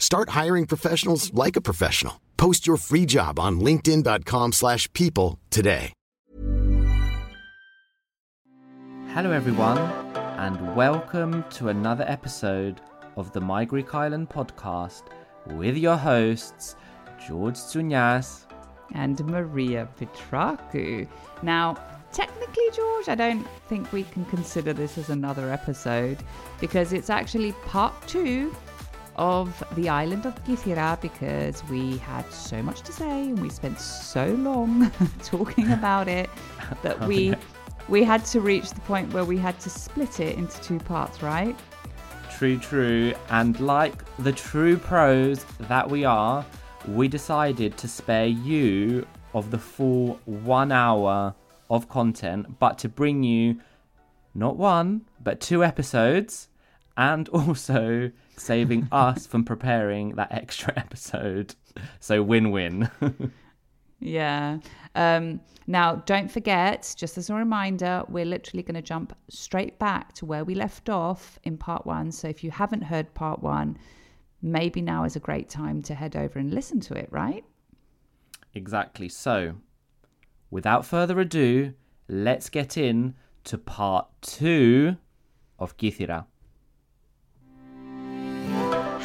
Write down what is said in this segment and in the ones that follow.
Start hiring professionals like a professional. Post your free job on linkedin.com/people slash people today. Hello everyone and welcome to another episode of the My Greek Island podcast with your hosts George Tsounyas and Maria Petraku. Now, technically, George, I don't think we can consider this as another episode because it's actually part two of the island of Kythira because we had so much to say and we spent so long talking about it that oh, we we had to reach the point where we had to split it into two parts, right? True, true. And like the true pros that we are, we decided to spare you of the full one hour of content, but to bring you not one, but two episodes, and also saving us from preparing that extra episode. So win win. Yeah. Um, now, don't forget, just as a reminder, we're literally going to jump straight back to where we left off in part one. So if you haven't heard part one, maybe now is a great time to head over and listen to it, right? exactly. So, without further ado, let's get in to part two of Kythira.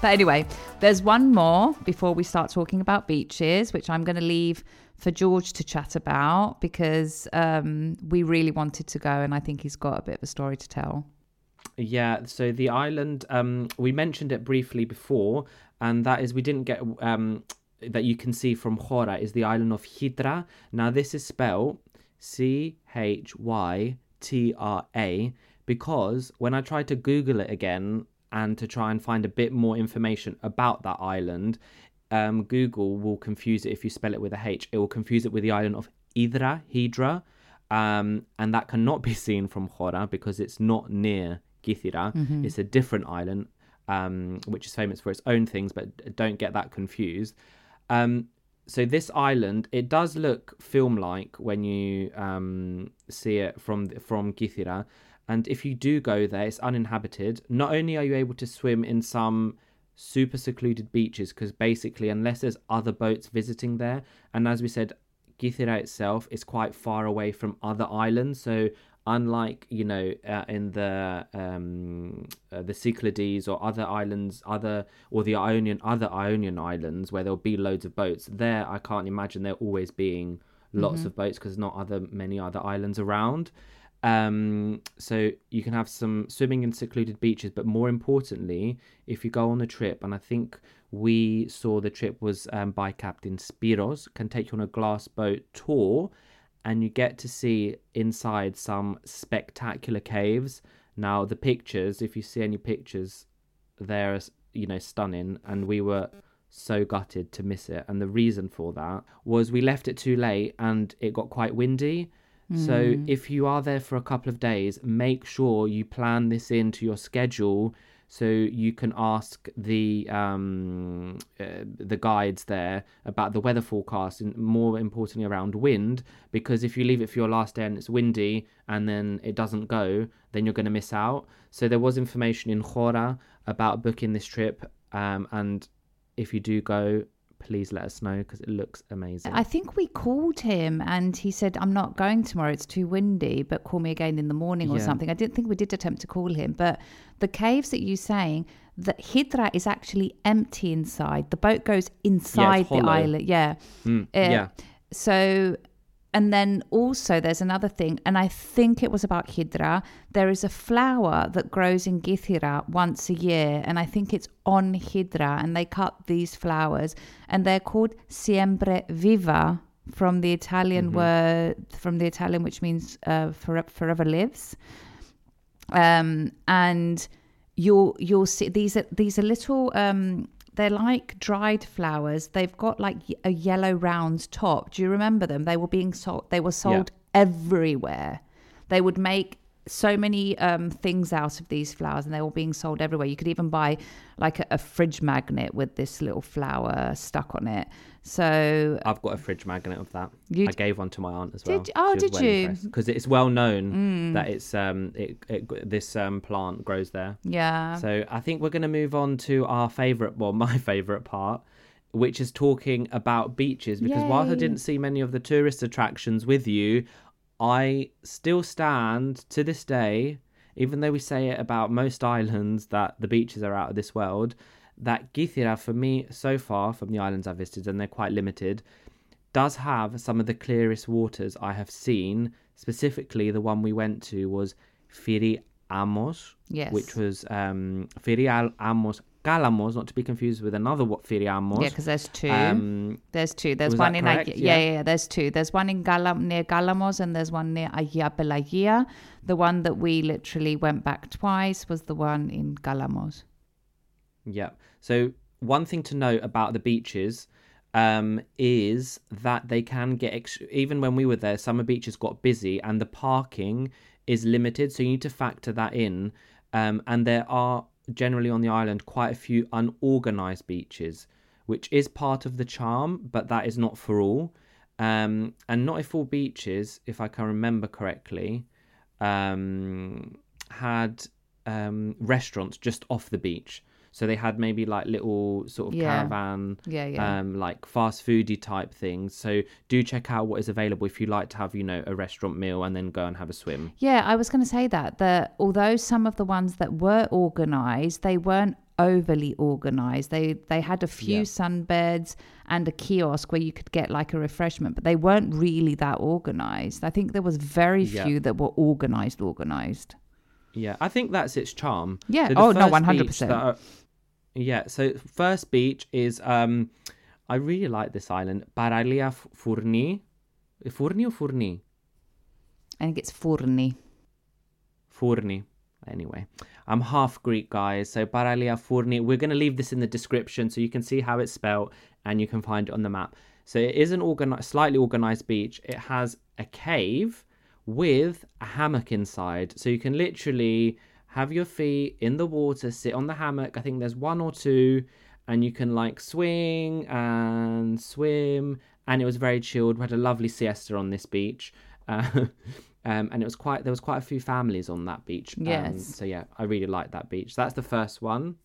But anyway, there's one more before we start talking about beaches, which I'm going to leave for George to chat about because um, we really wanted to go, and I think he's got a bit of a story to tell. Yeah, so the island, um, we mentioned it briefly before, and that is we didn't get um, that you can see from Hora is the island of Chytra. Now, this is spelled C H Y T R A because when I tried to Google it again and to try and find a bit more information about that island, um, Google will confuse it if you spell it with a H. It will confuse it with the island of Hydra, Hydra, um, and that cannot be seen from Hora because it's not near Kythira. It's a different island, um, which is famous for its own things, but don't get that confused. Um, so this island, it does look film-like when you um, see it from from Kythira, and if you do go there, it's uninhabited. Not only are you able to swim in some super secluded beaches, because basically, unless there's other boats visiting there, and as we said, Kythira itself is quite far away from other islands, so unlike you know uh, in the um, uh, the Cyclades or other islands, other or the Ionian other Ionian islands where there'll be loads of boats. There, I can't imagine there always being lots of boats because not other many other islands around. Um, so you can have some swimming in secluded beaches, but more importantly, if you go on the trip, and I think we saw the trip was um, by Captain Spiros, can take you on a glass boat tour, and you get to see inside some spectacular caves. Now, the pictures, if you see any pictures, they're you know stunning, and we were so gutted to miss it. And the reason for that was we left it too late, and it got quite windy. So if you are there for a couple of days, make sure you plan this into your schedule so you can ask the um, uh, the guides there about the weather forecast and more importantly around wind because if you leave it for your last day and it's windy and then it doesn't go then you're going to miss out. So there was information in Khora about booking this trip um, and if you do go please let us know because it looks amazing I think we called him and he said, I'm not going tomorrow, it's too windy, but call me again in the morning or Yeah. something. I didn't think we did attempt to call him, but the caves that you're saying, that Chytra is actually empty inside. The boat goes inside the island. Yeah. Mm, Uh, yeah So, and then also there's another thing, and I think it was about Chytra. There is a flower that grows in Kythira once a year, and I think it's on Chytra, and they cut these flowers, and they're called Siempre Viva from the Italian word, from the Italian, which means uh, forever, forever lives. Um, and you'll you'll see these are these are little um they're like dried flowers. They've got like a yellow round top. Do you remember them? They were being sold they were sold everywhere. They would make so many um, things out of these flowers and they were being sold everywhere. You could even buy like a, a fridge magnet with this little flower stuck on it so I've got a fridge magnet of that. You I gave one to my aunt as well. Did- oh, did you? Mm. Because it's well known that it's um it, it this um plant grows there. yeah So I think we're going to move on to our favorite, well, my favorite part, which is talking about beaches. Because whilst I didn't see many of the tourist attractions with you, I still stand to this day, even though we say it about most islands that the beaches are out of this world, that Kythira, for me, so far from the islands I've visited, and they're quite limited, does have some of the clearest waters I have seen. Specifically, the one we went to was Firi Amos, Yes. which was um, Firi Al- Amos Calamos, not to be confused with another what Firi Amos. yeah because there's two Um, There's two. There's one in? Ag- yeah. Yeah. yeah, yeah. There's two. There's one in Galam near Kalamos, and there's one near Agia Pelagia. The one that we literally went back twice was the one in Kalamos. Yeah. So one thing to note about the beaches um, is that they can get ex- even when we were there, summer beaches got busy and the parking is limited, so you need to factor that in. Um, and there are generally on the island quite a few unorganized beaches, which is part of the charm, but that is not for all. Um, and not if all beaches, if I can remember correctly, um, had um, restaurants just off the beach. So they had maybe like little sort of Yeah. caravan, Yeah, yeah. um, like fast foody type things. So do check out what is available if you like to have, you know, a restaurant meal and then go and have a swim. Yeah, I was going to say that that although some of the ones that were organized, they weren't overly organized. They they had a few Yeah. sunbeds and a kiosk where you could get like a refreshment, but they weren't really that organized. I think there was very Yeah. few that were organized organized. Yeah, I think that's its charm. Yeah. So Oh, no, 100%. beach that are- yeah. So first beach is um, I really like this island, Paralia Furni. Furni or Furni? I think it's Furni. Furni. Anyway, I'm half Greek, guys. So Paralia Furni. We're going to leave this in the description so you can see how it's spelled and you can find it on the map. So it is an organized, slightly organized beach. It has a cave with a hammock inside. So you can literally have your feet in the water, sit on the hammock. I think there's one or two, and you can like swing and swim. And it was very chilled. We had a lovely siesta on this beach. Uh, um, and it was quite there was quite a few families on that beach. Um, Yes. so yeah, I really liked that beach. That's the first one.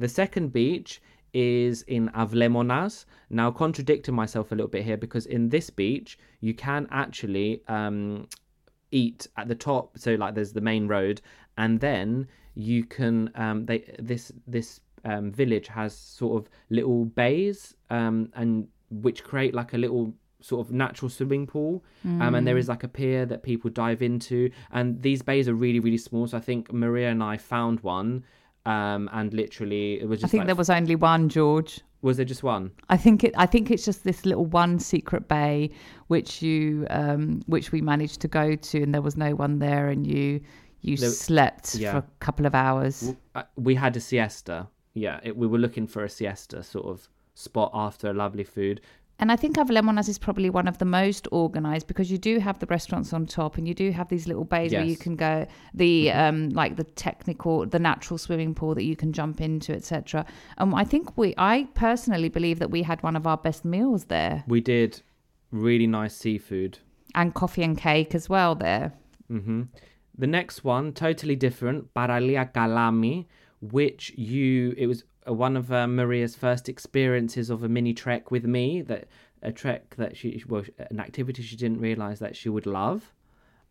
The second beach is in Avlemonas. Now, contradicting myself a little bit here because in this beach you can actually um, eat at the top. So like there's the main road, and then you can um, they this this um, village has sort of little bays um, and which create like a little sort of natural swimming pool. Um, and there is like a pier that people dive into. And these bays are really, really small. So I think Maria and I found one. Um, and literally, it was just I think like, there was only one, George. Was there just one? I think it. I think it's just this little one secret bay which you, um, which we managed to go to, and there was no one there, and you, you There- slept yeah. for a couple of hours. Uh, we had a siesta. Yeah, it, we were looking for a siesta sort of spot after a lovely food. And I think Avlemonas is probably one of the most organized because you do have the restaurants on top, and you do have these little bays where you can go, the um, like the technical, the natural swimming pool that you can jump into, etc. Um, I think we, I personally believe that we had one of our best meals there, We did really nice seafood. and coffee and cake as well there. hmm The next one, totally different, Paralia Kalami, which you it was one of uh, Maria's first experiences of a mini trek with me. That a trek that she well, an activity she didn't realize that she would love.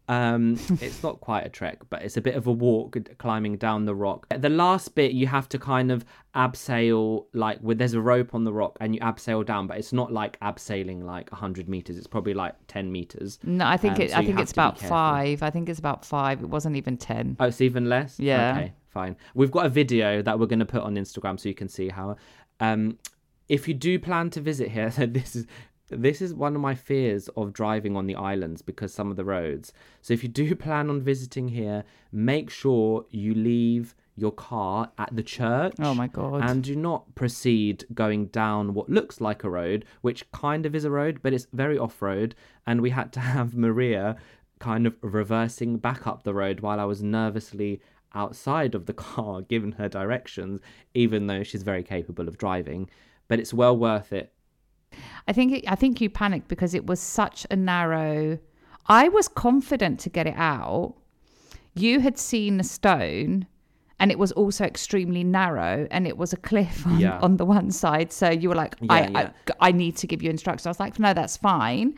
Um, it's not quite a trek, but it's a bit of a walk climbing down the rock. The last bit you have to kind of abseil, like with there's a rope on the rock and you abseil down, but it's not like abseiling like hundred meters. It's probably like ten meters. No, I think Um, it, so I think it's about five. I think it's about five. It wasn't even ten. Oh, it's even less. Yeah. Okay, fine. We've got a video that we're going to put on Instagram so you can see how. Um, if you do plan to visit here, this is this is one of my fears of driving on the islands because some of the roads. So if you do plan on visiting here, make sure you leave your car at the church. Oh my God. And do not proceed going down what looks like a road, which kind of is a road, but it's very off road. And we had to have Maria kind of reversing back up the road while I was nervously outside of the car giving her directions, even though she's very capable of driving. But it's well worth it. I think it, I think you panicked because it was such a narrow. I was confident to get it out. You had seen the stone, and it was also extremely narrow, and it was a cliff on, Yeah. on the one side. So you were like, I, Yeah, I I need to give you instructions. I was like, no, that's fine.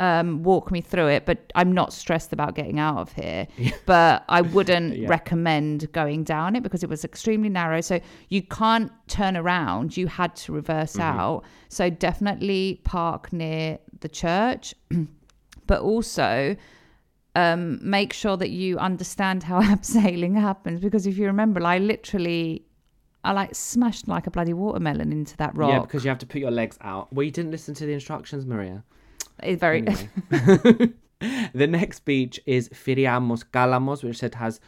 Um, walk me through it, but I'm not stressed about getting out of here. But I wouldn't Yeah. recommend going down it because it was extremely narrow. So you can't turn around. You had to reverse Mm-hmm. out. So definitely park near the church, but also um, make sure that you understand how abseiling happens because if you remember, I literally. I like smashed like a bloody watermelon into that rock. Yeah, because you have to put your legs out. Well, you didn't listen to the instructions, Maria. It's very Anyway. the next beach is Firiamos Kalamos, which said has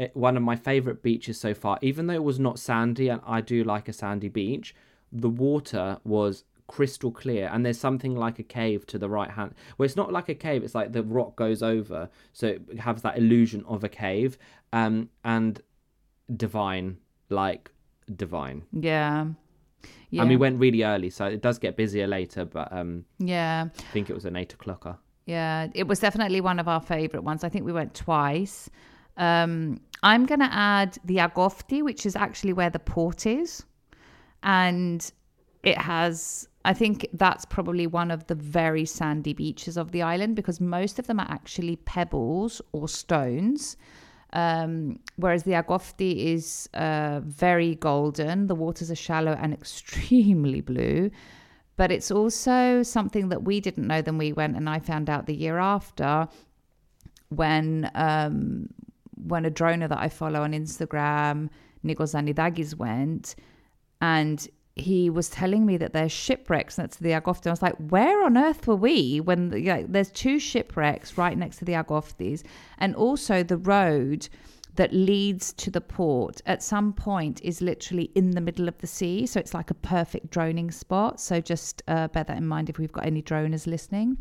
uh, one of my favorite beaches so far. Even though it was not sandy, and I do like a sandy beach, the water was crystal clear, and there's something like a cave to the right hand. Well, it's not like a cave; it's like the rock goes over, so it has that illusion of a cave, um, and divine, like divine. yeah. Yeah. And we went really early, so it does get busier later. But um, yeah. I think it was an eight o'clocker. Yeah, it was definitely one of our favorite ones. I think we went twice. Um, I'm going to add the Agofti, which is actually where the port is. And it has, I think that's probably one of the very sandy beaches of the island because most of them are actually pebbles or stones. Um, whereas the Agofti is uh, very golden. The waters are shallow and extremely blue but it's also something that we didn't know then we went and I found out the year after when um when a droner that I follow on Instagram, Nikos Zanidagis went and he was telling me that there's shipwrecks next to the Agofti. I was like, where on earth were we when there's two shipwrecks right next to the Agoftis? And also the road that leads to the port at some point is literally in the middle of the sea. So it's like a perfect droning spot. So just uh, bear that in mind if we've got any droners listening.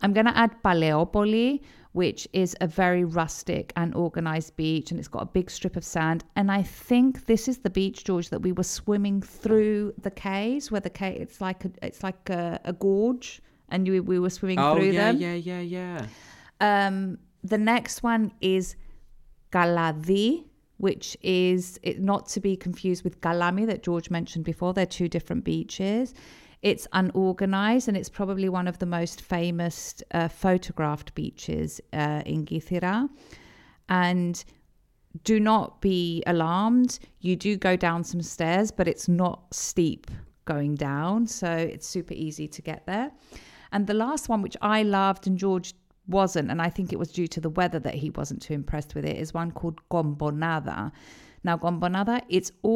I'm going to add Paleopoli, which is a very rustic and organized beach, and it's got a big strip of sand. And I think this is the beach, George, that we were swimming through the caves, where the cave it's like a, it's like a, a gorge, and you, we were swimming Oh through yeah, them. yeah, yeah, yeah. Um, the next one is Kaladi, which is it, not to be confused with Kalami that George mentioned before. They're two different beaches. It's unorganized and it's probably one of the most famous uh, photographed beaches uh, in Kythira. And do not be alarmed. You do go down some stairs, but it's not steep going down. So it's super easy to get there. And the last one, which I loved and George wasn't, and I think it was due to the weather that he wasn't too impressed with it, is one called Kombonada. Now, Kombonada, it's all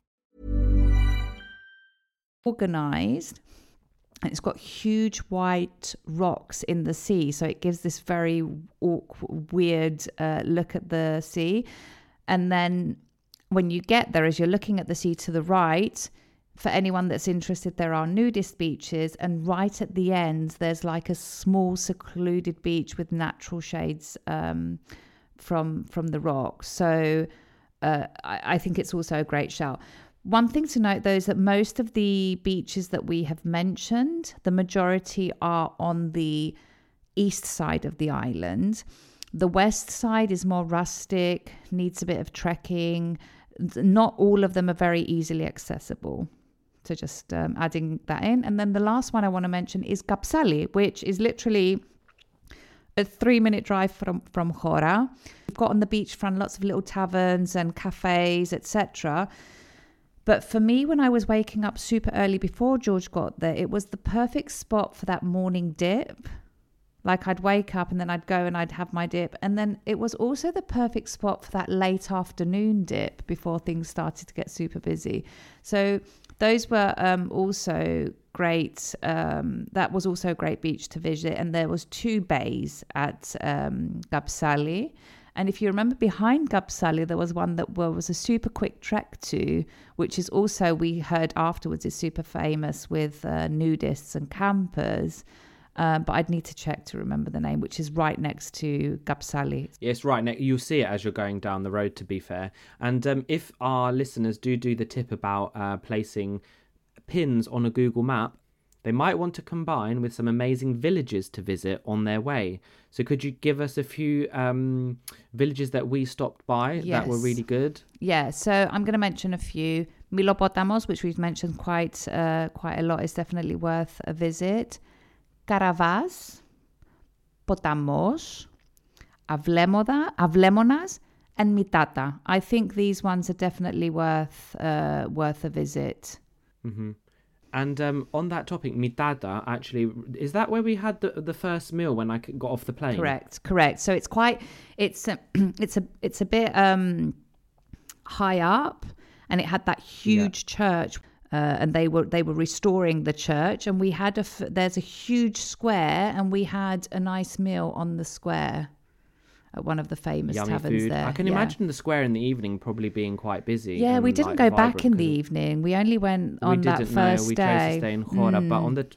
Organized. And it's got huge white rocks in the sea so it gives this very awkward, weird uh, look at the sea. And then when you get there as you're looking at the sea to the right for anyone that's interested there are nudist beaches and right at the end there's like a small secluded beach with natural shades um, from from the rocks. So uh, I, I think it's also a great shout one thing to note though is that most of the beaches that we have mentioned, the majority are on the east side of the island. The west side is more rustic, needs a bit of trekking. Not all of them are very easily accessible. So just um, adding that in. And then the last one I want to mention is Kapsali, which is literally a three minute drive from, from Hora. We've got on the beachfront lots of little taverns and cafes, etc. But for me, when I was waking up super early before George got there, it was the perfect spot for that morning dip. Like I'd wake up and then I'd go and I'd have my dip. And then it was also the perfect spot for that late afternoon dip before things started to get super busy. So those were um, also great. Um, that was also a great beach to visit. And there was two bays at um, Kapsali. And if you remember behind Kapsali, there was one that was a super quick trek to, which is also, we heard afterwards, is super famous with uh, nudists and campers. Um, but I'd need to check to remember the name, which is right next to Kapsali. Yes, right. Next, you'll see it as you're going down the road. To be fair, and um, if our listeners do do the tip about uh, placing pins on a Google map, they might want to combine with some amazing villages to visit on their way. So, could you give us a few um, villages that we stopped by that were really good? Yeah, so I'm going to mention a few. Milopotamos, which we've mentioned quite uh, quite a lot, is definitely worth a visit. Karavas, Potamos, Avlemoda, Avlemonas, and Mitata. I think these ones are definitely worth uh, worth a visit. hmm And um, on that topic, Mitata, actually, is that where we had the, the first meal when I got off the plane? Correct, correct. So it's quite it's a, it's a it's a bit um high up, and it had that huge church. Uh, and they were they were restoring the church, and we had a there's a huge square, and we had a nice meal on the square at one of the famous Yummy taverns food. there. I can yeah. imagine the square in the evening probably being quite busy. Yeah, we didn't like, go back in the evening. We only went on we that didn't first know. We day. chose to stay in Khora. But Mm. on the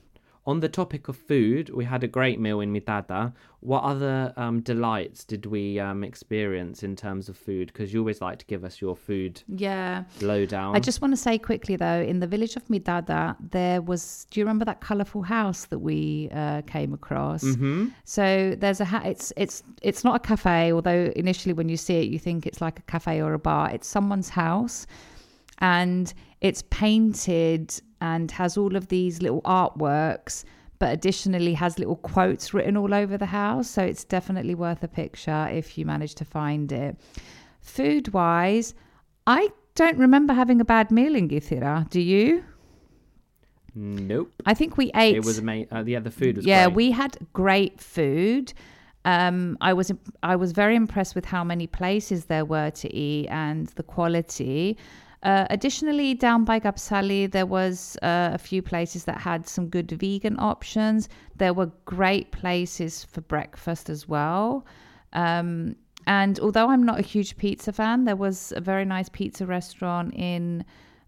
on the topic of food, we had a great meal in Mitata. What other um, delights did we um, experience in terms of food? Because you always like to give us your food yeah. lowdown. I just want to say quickly though, in the village of Mitata, there was. Do you remember that colourful house that we uh, came across? hmm So there's a. Ha- it's it's it's not a cafe, although initially when you see it, you think it's like a cafe or a bar. It's someone's house, and it's painted and has all of these little artworks. But additionally, has little quotes written all over the house. So it's definitely worth a picture if you manage to find it. Food wise, I don't remember having a bad meal in Kythira. Do you? Nope. I think we ate. It was amazing. Uh, yeah, the food was yeah, great. we had great food. Um, I was I was very impressed with how many places there were to eat and the quality. Uh, additionally, down by Kapsali, there was uh, a few places that had some good vegan options. There were great places for breakfast as well. Um, and although I'm not a huge pizza fan, there was a very nice pizza restaurant in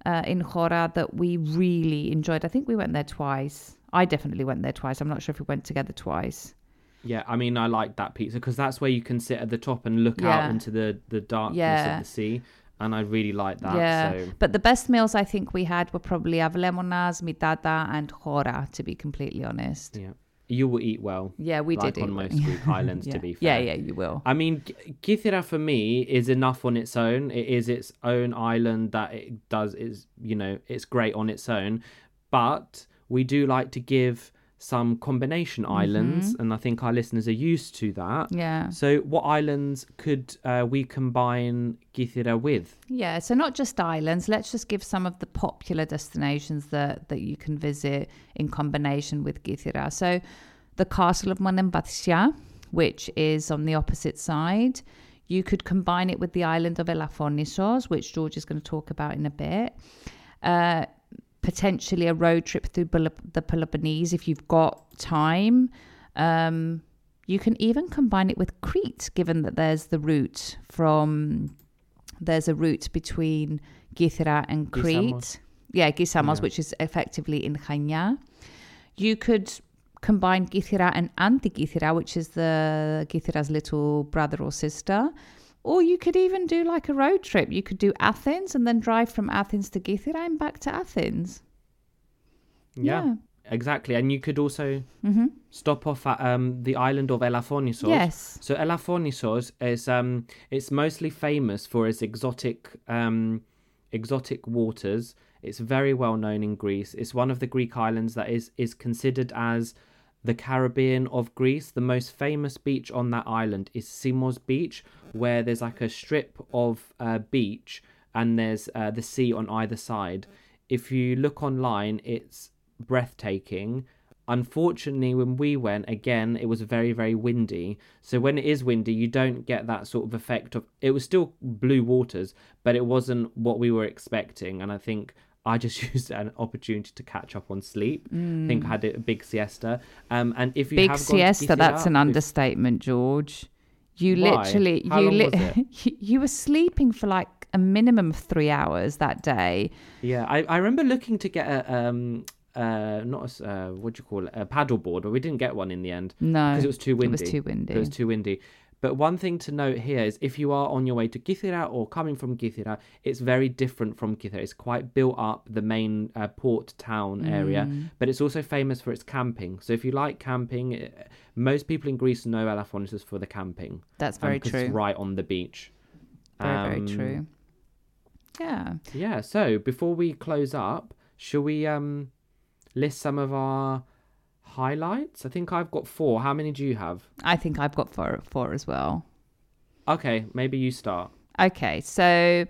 uh, in Hora that we really enjoyed. I think we went there twice. I definitely went there twice. I'm not sure if we went together twice. Yeah, I mean, I like that pizza because that's where you can sit at the top and look Yeah. out into the the darkness Yeah. of the sea, and I really like that. yeah. So But the best meals I think we had were probably Avlemonas, Mitata, and Hora, to be completely honest. yeah, you will eat well. Yeah, we like did on eat most well. Greek islands. To be fair. yeah, yeah, you will. I mean, G- Kythera for me is enough on its own. It is its own island that it does is you know it's great on its own, but we do like to give some combination islands, and I think our listeners are used to that. Mm-hmm. Yeah. So, what islands could uh, we combine Kythera with? Yeah, so not just islands. Let's just give some of the popular destinations that, that you can visit in combination with Kythira. So, the castle of Monemvasia, which is on the opposite side. You could combine it with the island of Elafonisos, which George is going to talk about in a bit. Uh, potentially a road trip through the Peloponnese if you've got time. Um, you can even combine it with Crete, given that there's the route from there's a route between Kythera and Crete. Kissamos. Yeah, Kissamos, Yeah. which is effectively in Chania. You could combine Kythera and Anti-Kythera, which is the Kythera's little brother or sister. Or you could even do like a road trip. You could do Athens and then drive from Athens to Kythera and back to Athens. Yeah, exactly. And you could also hmm stop off at um, the island of Elafonisos. Yes. So Elafonisos is um, it's mostly famous for its exotic um, exotic waters. It's very well known in Greece. It's one of the Greek islands that is is considered as the Caribbean of Greece. The most famous beach on that island is Simos Beach, where there's like a strip of uh, beach and there's uh, the sea on either side. If you look online, it's breathtaking. Unfortunately, when we went again, it was very, very windy. So when it is windy, you don't get that sort of effect of it was still blue waters, but it wasn't what we were expecting. And I think I just used an opportunity to catch up on sleep. I think I had a big siesta. Um, and if you Big have gone to siesta, that's an understatement, George. You Why? literally How you li- you, were sleeping for like a minimum of 3 hours that day. Yeah, I, I remember looking to get a um uh not a, uh what do you call it a paddle board, but we didn't get one in the end No. because it was too windy. It was too windy. It was too windy. But one thing to note here is if you are on your way to Kythira or coming from Kythira, it's very different from Kythira. It's quite built up, the main uh, port town area, Mm. but it's also famous for its camping. So if you like camping, uh, most people in Greece know Elafonisos for the camping. That's um, true. It's right on the beach. Very, very Um, true. Yeah. Yeah, so before we close up, shall we um list some of our highlights? I think I've got four. How many do you have? I think I've got four, four as well. Okay, maybe you start. Okay, so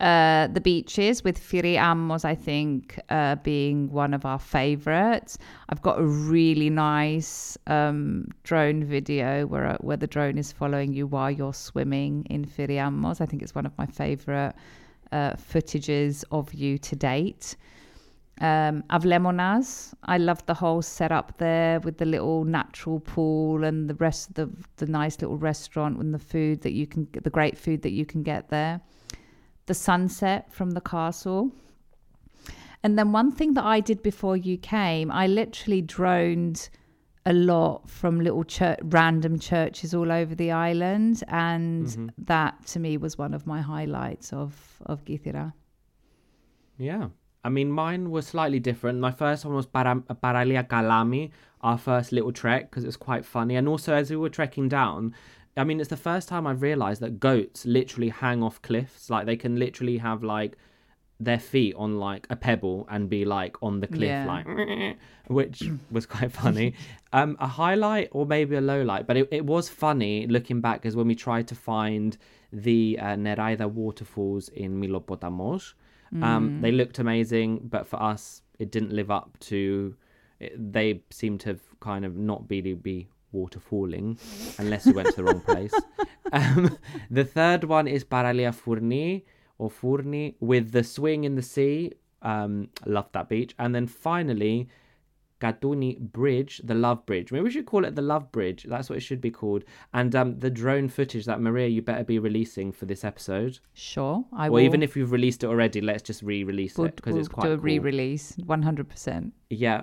uh, the beaches with Firi Amos, I think, uh, being one of our favorites. I've got a really nice um, drone video where where the drone is following you while you're swimming in Firi Amos. I think it's one of my favorite uh, footages of you to date. Um, Avlemonas, I love the whole setup there with the little natural pool and the rest of the the nice little restaurant and the food that you can get, the great food that you can get there. The sunset from the castle. And then one thing that I did before you came, I literally droned a lot from little church, random churches all over the island, and that to me was one of my highlights of of Kythira. Yeah. I mean, mine was slightly different. My first one was Paralia Kalami, our first little trek, because it was quite funny. And also, as we were trekking down, I mean, it's the first time I've realized that goats literally hang off cliffs. Like, they can literally have, like, their feet on, like, a pebble and be, like, on the cliff, Yeah. like, which was quite funny. um, a highlight or maybe a low light, but it, it was funny looking back is when we tried to find the uh, Neraida waterfalls in Milopotamos. Um, they looked amazing, but for us, it didn't live up to. It, they seemed to have kind of not really be waterfalling unless you went to the wrong place. Um, the third one is Paralia Furni, or Furni with the swing in the sea. Um, loved that beach. And then finally, Katuni Bridge, the Love Bridge. Maybe we should call it the Love Bridge. That's what it should be called. And um, the drone footage that Maria, you better be releasing for this episode. Sure, I or will. even if you've released it already, let's just re-release we'll, it because we'll it's quite do a cool. re-release, one hundred percent. Yeah.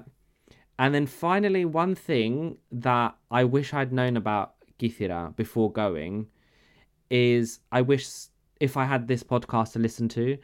And then finally, one thing that I wish I'd known about Kythira before going is I wish if I had this podcast to listen to,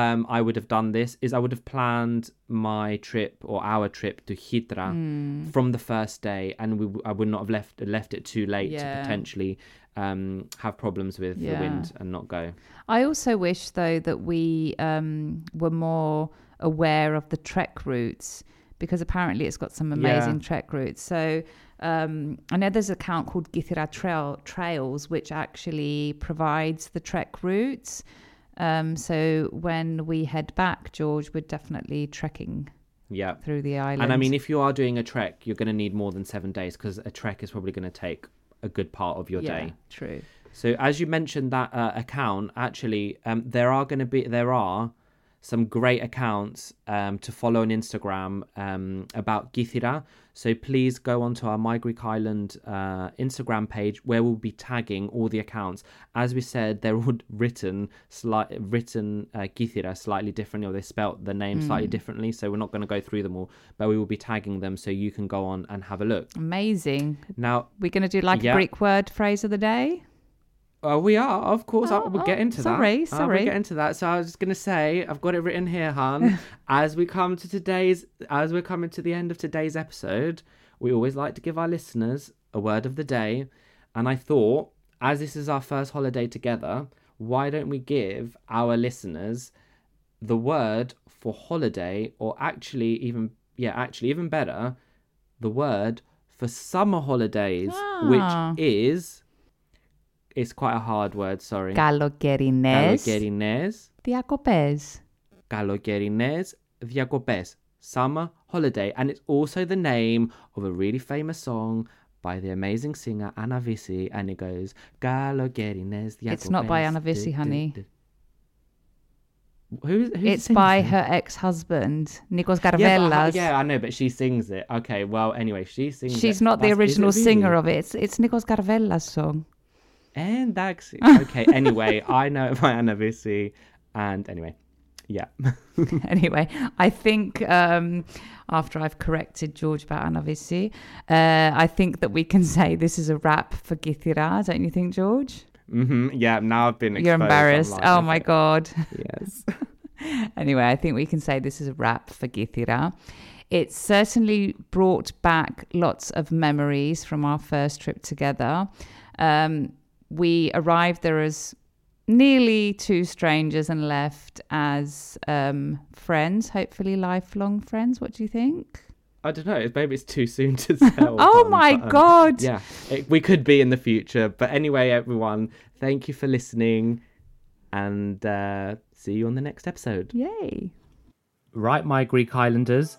um, I would have done this. Is I would have planned my trip or our trip to Chytra Hmm. from the first day, and we I would not have left left it too late Yeah. to potentially um, have problems with the wind and not go. I also wish, though, that we um, were more aware of the trek routes because apparently it's got some amazing Yeah. trek routes. So um, I know there's an account called Kythira Trail Trails, which actually provides the trek routes. Um, so when we head back, George, we're definitely trekking Yeah. through the island. And I mean, if you are doing a trek, you're going to need more than seven days because a trek is probably going to take a good part of your yeah, day. true. So as you mentioned that uh, account, actually, um, there are going to be there are some great accounts um, to follow on Instagram um, about Kythira. So please go onto our My Greek Island uh, Instagram page where we'll be tagging all the accounts. As we said, they're all written slight written uh, Kythira slightly differently, or they spelt the name slightly differently. So we're not going to go through them all, but we will be tagging them so you can go on and have a look. Amazing. Now, We're going to do like Yeah. a Greek word phrase of the day. Oh, we are, of course. I Oh, we'll get oh, into sorry, that. Uh, sorry. we'll get into that. So I was just gonna say, I've got it written here, Han. as we come to today's, as we're coming to the end of today's episode, we always like to give our listeners a word of the day. And I thought, as this is our first holiday together, why don't we give our listeners the word for holiday, or actually even, yeah, actually even better, the word for summer holidays, Ah. which is it's quite a hard word, sorry. Καλοκαιρινές. Καλοκαιρινές. Διακοπές. Καλοκαιρινές διακοπές. Summer holiday. And it's also the name of a really famous song by the amazing singer Anna Vissi. And it goes, Καλοκαιρινές διακοπές. It's not by Anna Vissi, honey. Who, it's by it? her ex-husband Nikos Karvelas. Yeah, yeah, I know, but she sings it. Okay, well, anyway, she sings. She's it. not That's, the original singer of it. It's, it's Nikos Karvelas' song. And that's okay. anyway, I know Diana Vissi, and anyway, yeah. anyway, I think um, after I've corrected George about Anna uh, I think that we can say this is a wrap for Kythira, don't you think, George? Mm-hmm. Yeah, now I've been. You're embarrassed. Online, oh my it? god. Yes. anyway, I think we can say this is a wrap for Kythira. It certainly brought back lots of memories from our first trip together. Um, we arrived there as nearly two strangers and left as um, friends, hopefully lifelong friends. What do you think? I don't know. Maybe it's too soon to tell. Oh my but, um, God. Yeah, it, we could be in the future. But anyway, everyone, thank you for listening, and uh, see you on the next episode. Yay. Right, my Greek Islanders,